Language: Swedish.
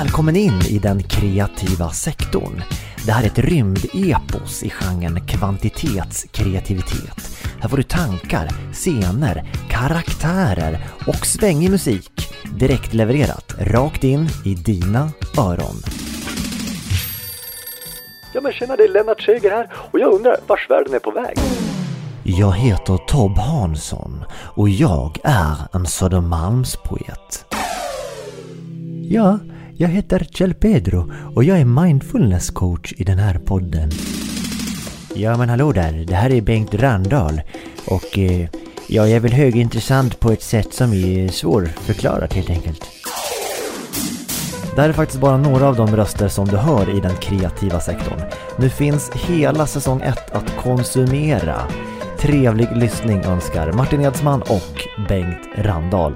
Välkommen in i den kreativa sektorn. Det här är ett rymdepos i genren kvantitetskreativitet. Här får du tankar, scener, karaktärer och svängig musik direkt levererat rakt in i dina öron. Ja men tjena, det är Lennart Seger här och jag undrar vars världen är på väg? Jag heter Tob Hansson och jag är en Södermalmspoet. Ja, jag heter Kjell Pedro och jag är mindfulness coach i den här podden. Ja men hallå där, det här är Bengt Randahl och eh, ja, jag är väl högintressant på ett sätt som är svårförklarat helt enkelt. Det här är faktiskt bara några av de röster som du hör i den kreativa sektorn. Nu finns hela säsong 1 att konsumera. Trevlig lyssning önskar Martin Edsman och Bengt Randahl.